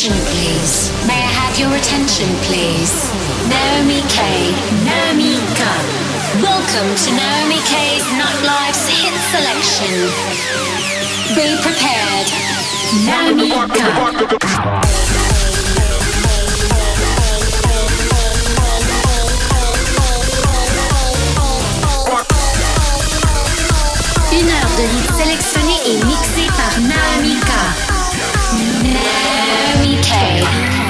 attention, please? May I have your attention, please? Naomi K. Naomi K. Welcome to Naomi K's Nightlife's hit selection. Be prepared. Naomi K. Une heure de hits sélectionnés et mixés par Naomi K. Naomi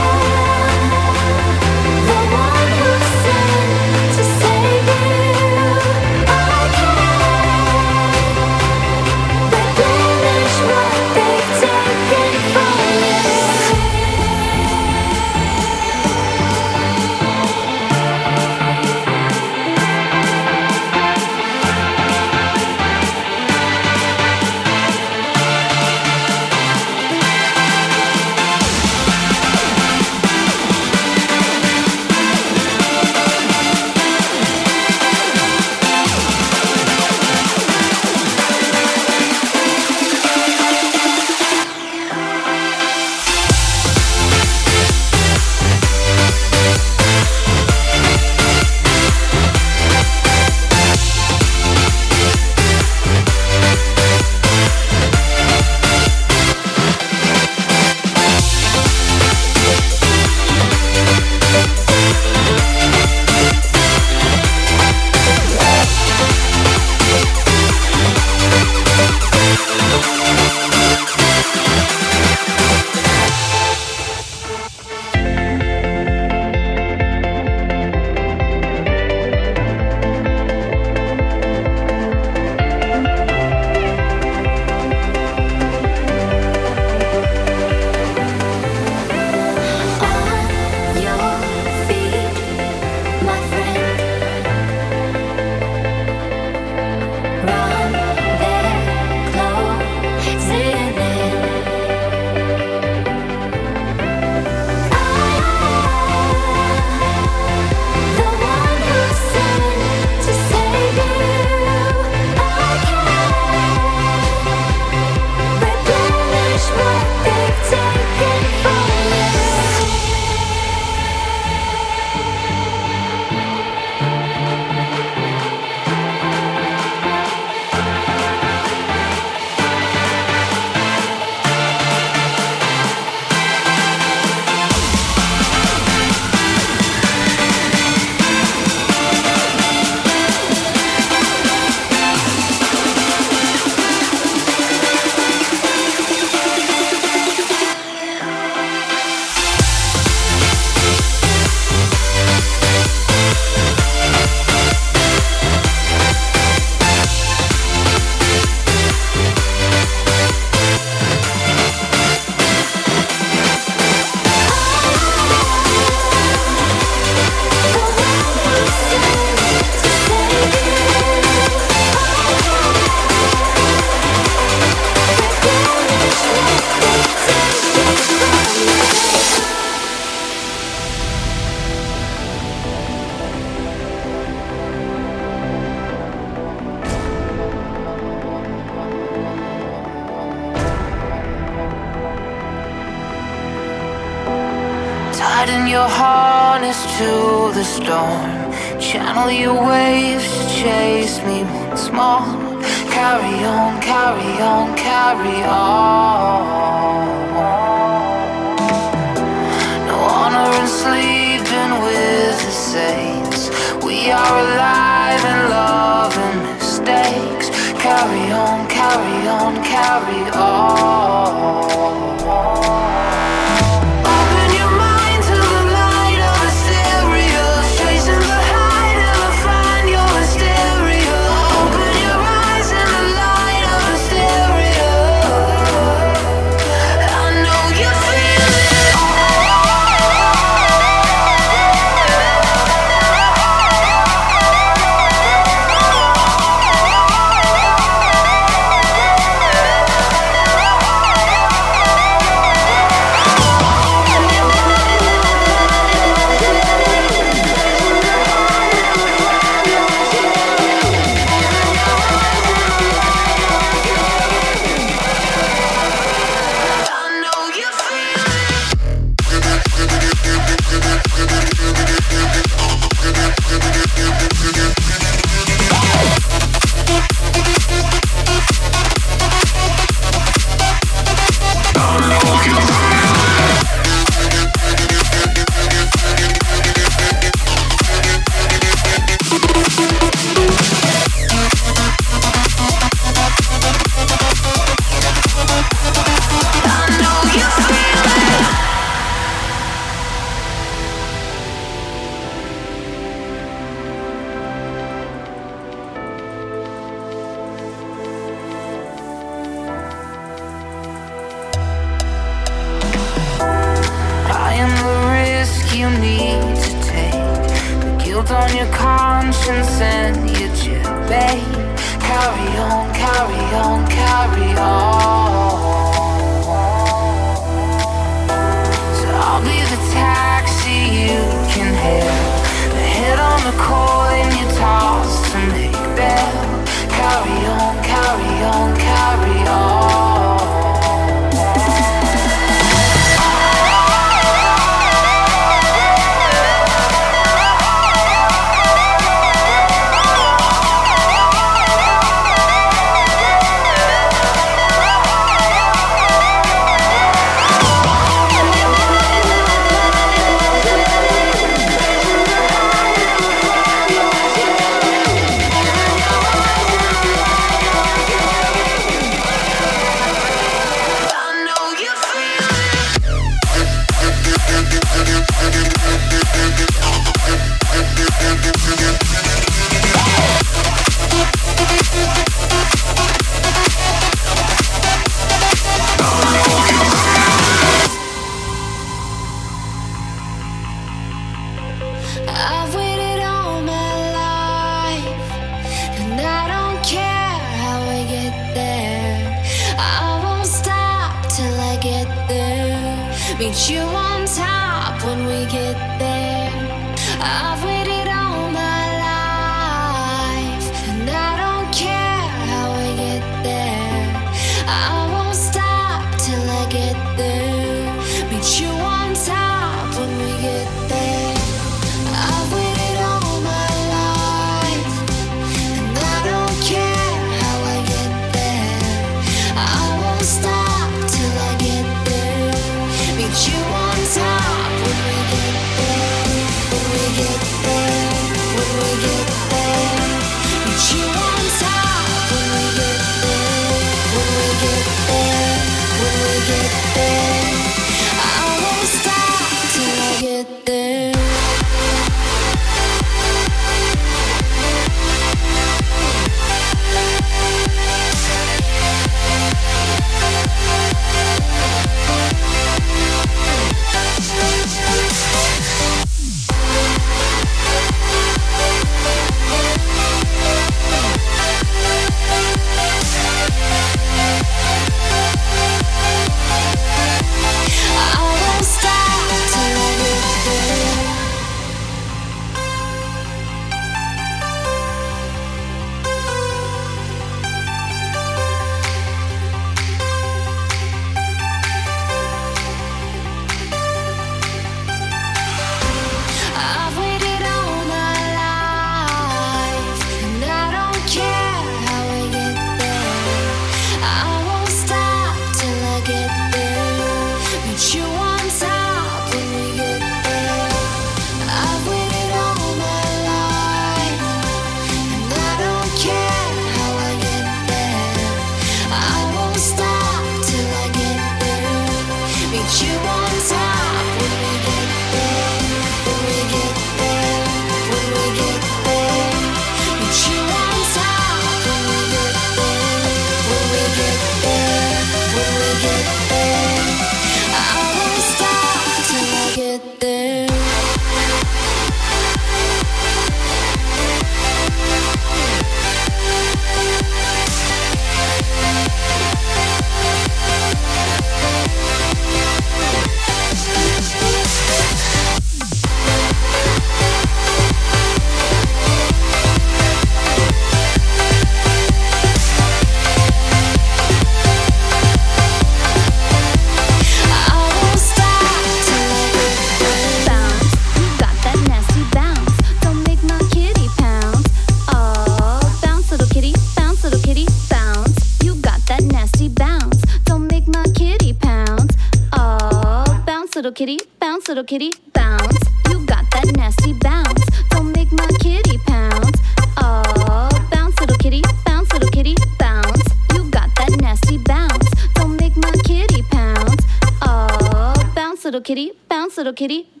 little kitty, bounce, little kitty.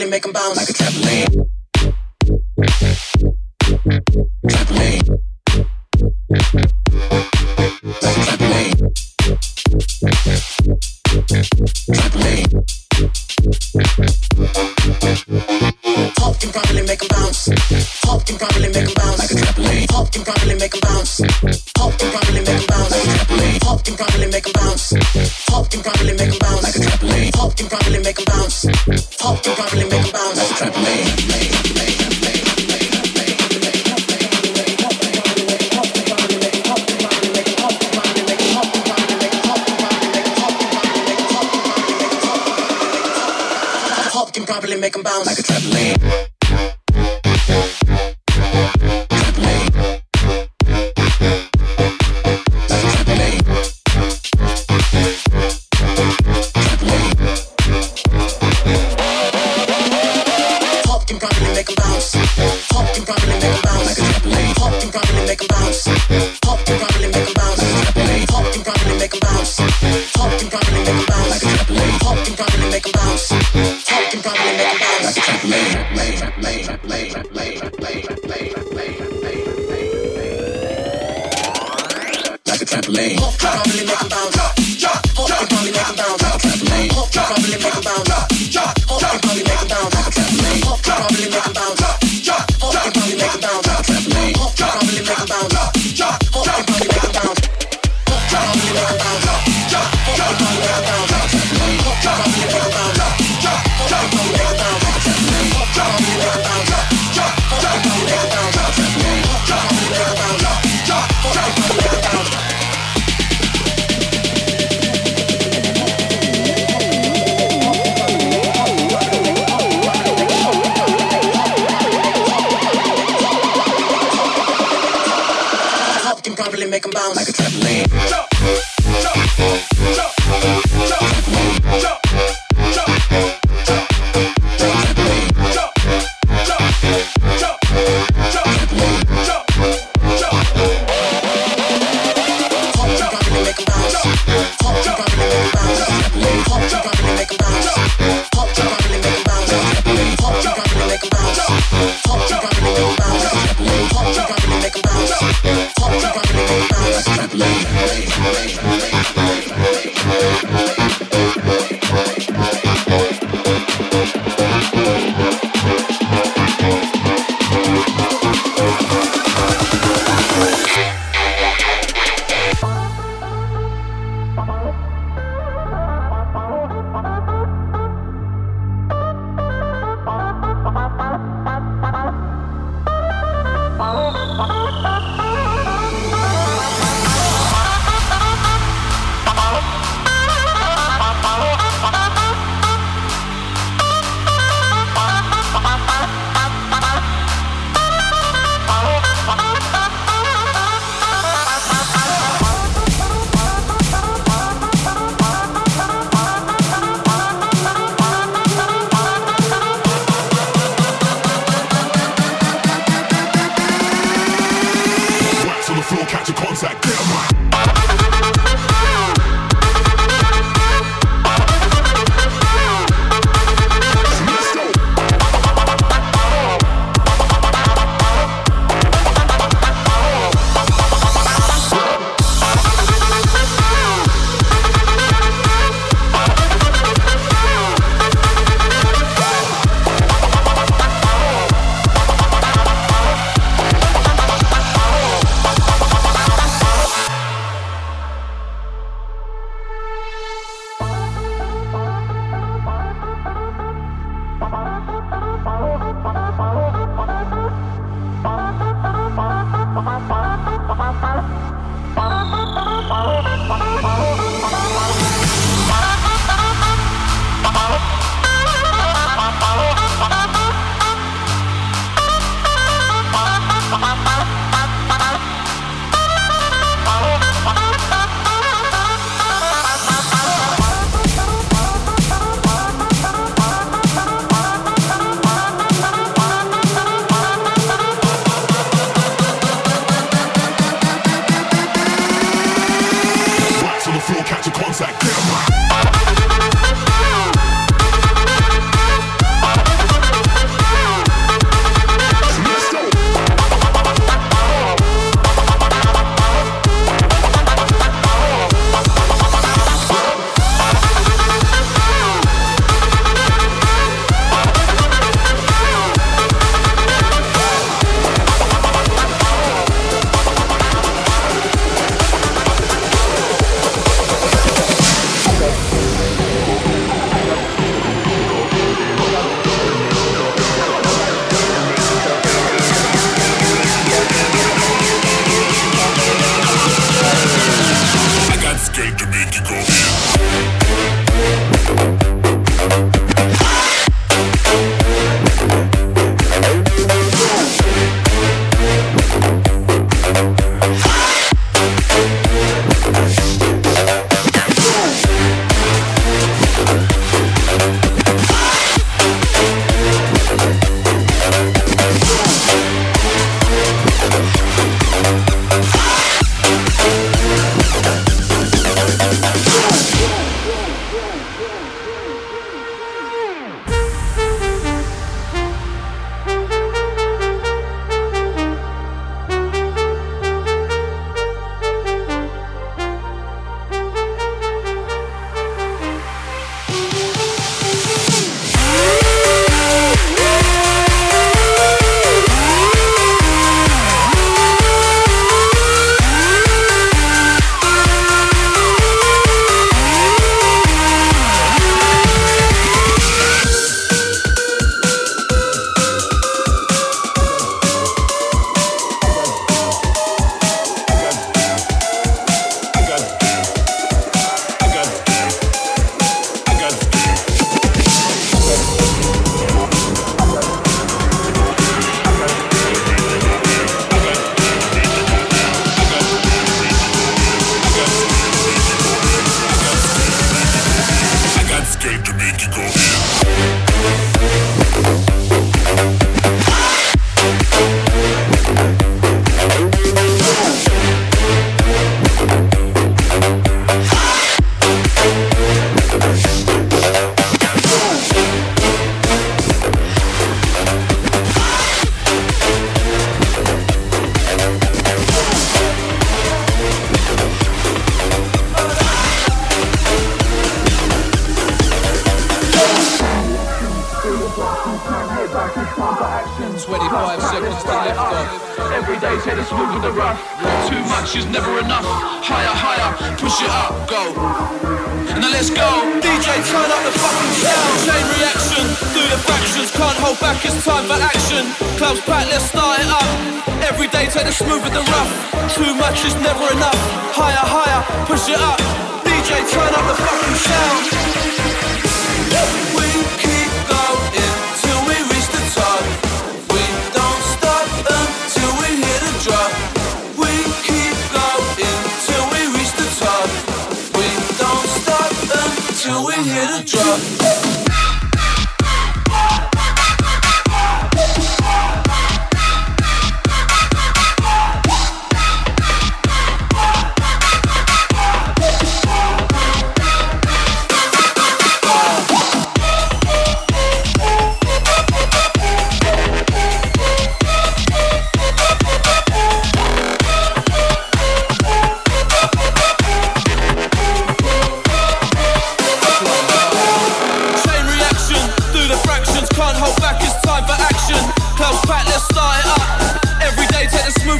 Properly, make them bounce like a. Trampoline.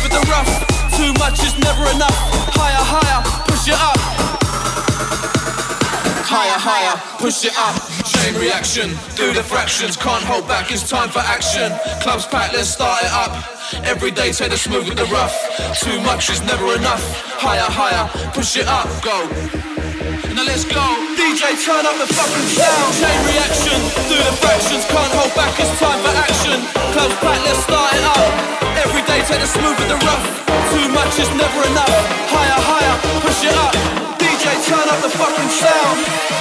over the rough. Too much is never enough. Higher, higher, push it up. Higher, higher, push it up. Chain reaction, do the fractions. Can't hold back, it's time for action. Clubs packed, let's start it up. Every day, take the smooth with the rough. Too much is never enough. Higher, higher, push it up, go. Now let's go. DJ, turn up the fucking sound. Chain reaction, do the fractions. Can't hold back, it's time for action. Clubs back, let's start it up. Every day, take the smooth with the rough. Too much is never enough. Higher, higher, push it up. DJ, turn up the fucking sound.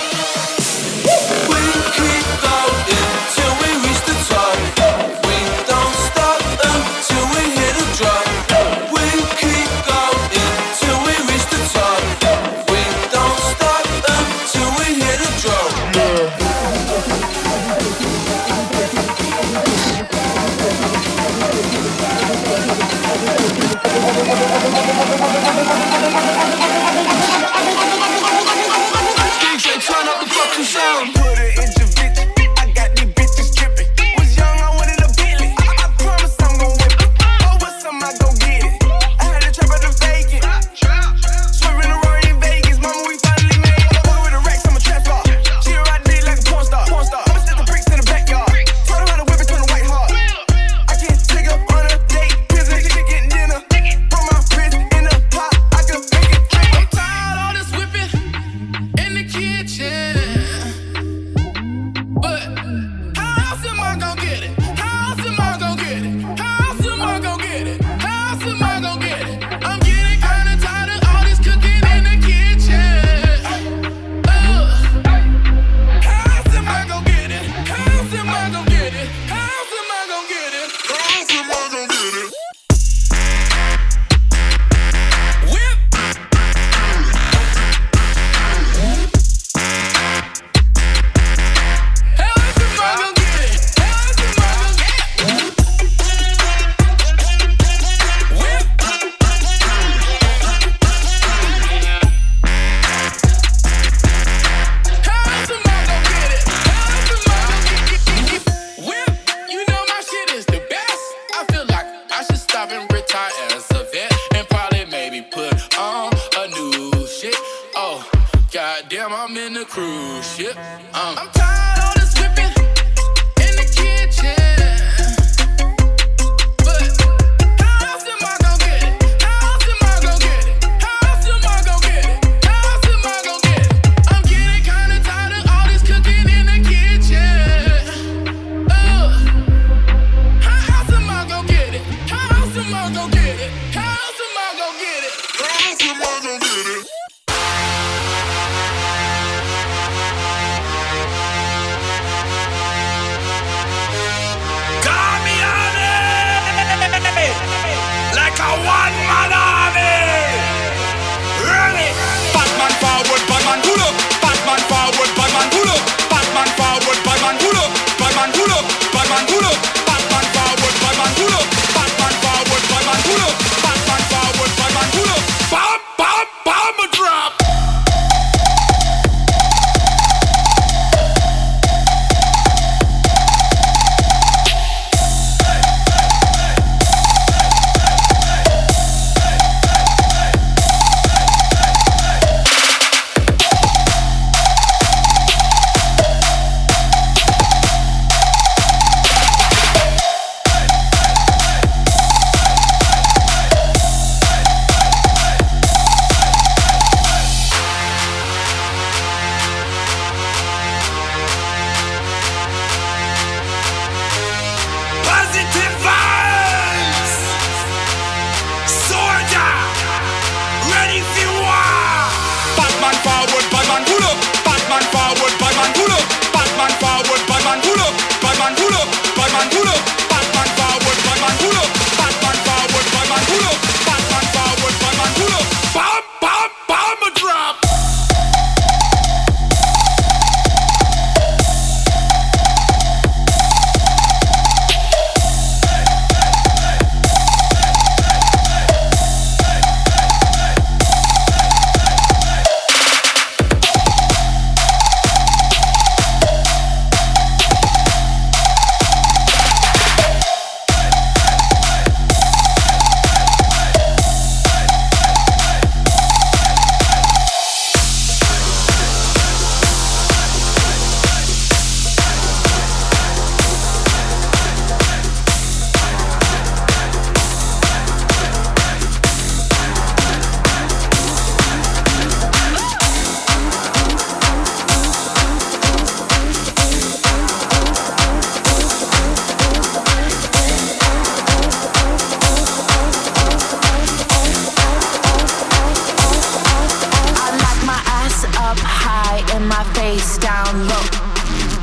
Face down low.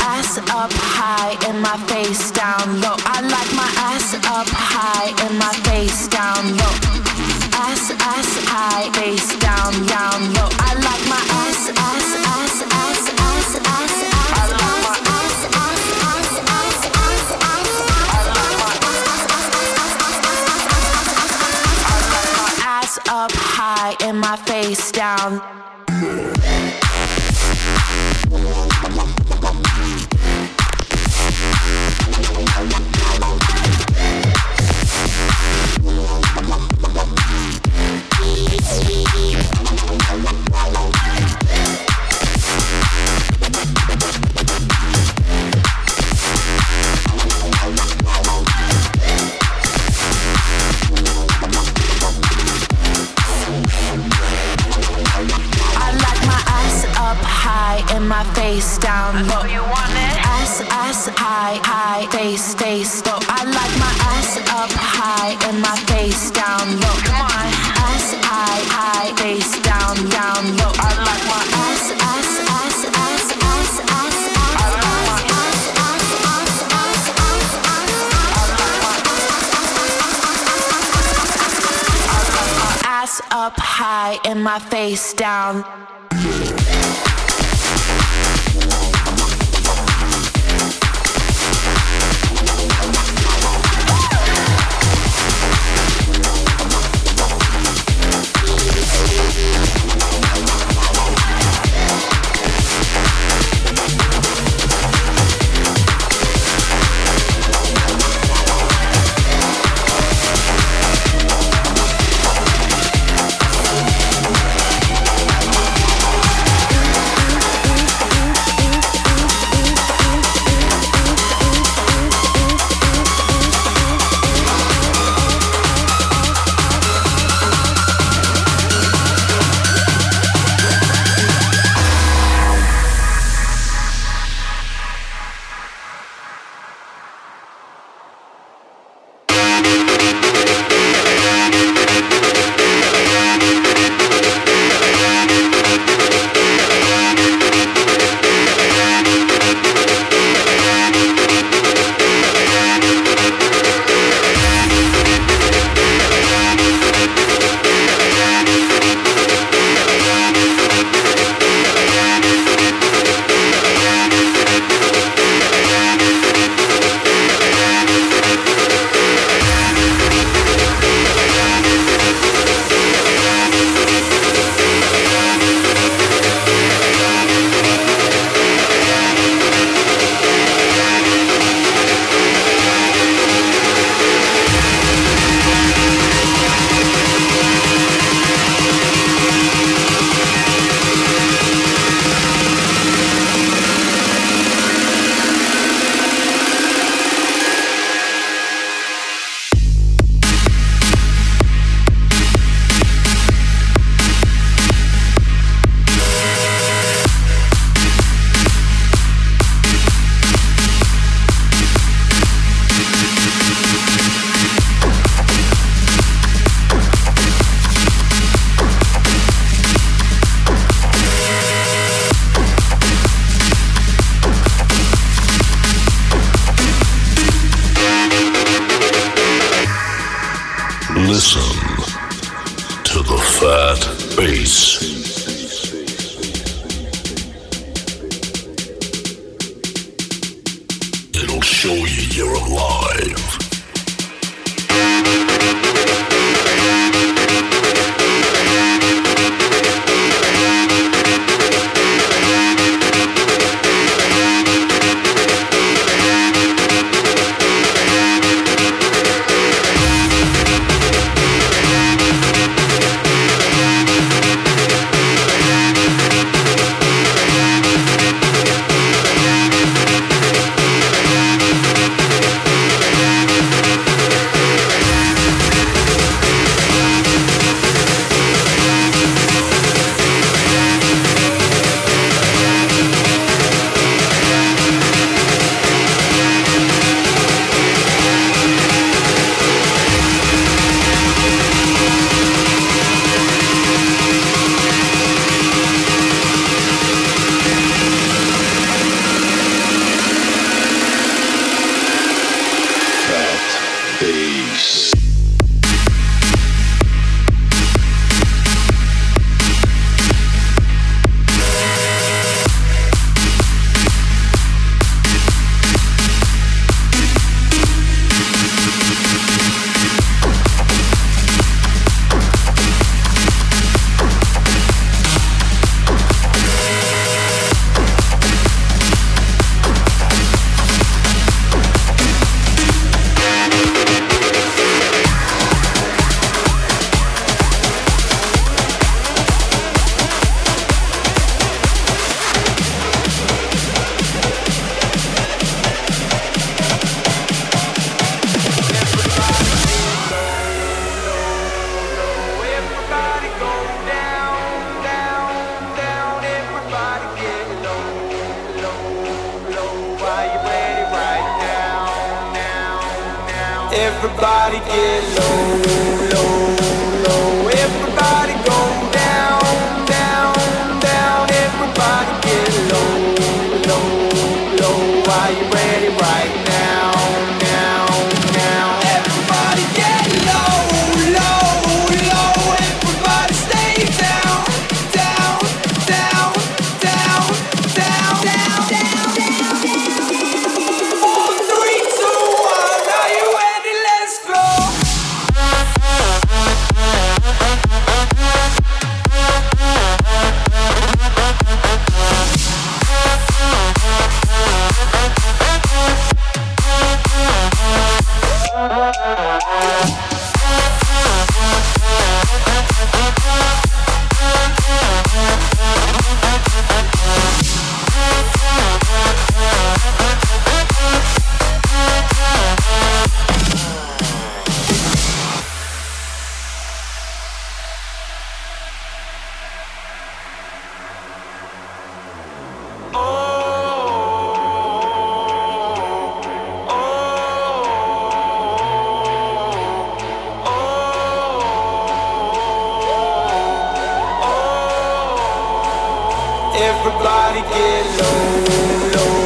Ass up high and my face down low. I like my ass up high and my face down low. Ass, ass high, face down, down low. I like my ass, ass, ass, ass, ass, ass, ass. I like my ass, ass, ass, ass, ass, ass. I like my ass up high and my face down. Face down low. You want it? Ass, ass high, high, face, face low. I like my ass up high and my face down low. Come on. Ass high, high, face down, down low. I like my ass, ass, ass, ass, ass, ass, ass. Up high and my face down. Everybody get low, low,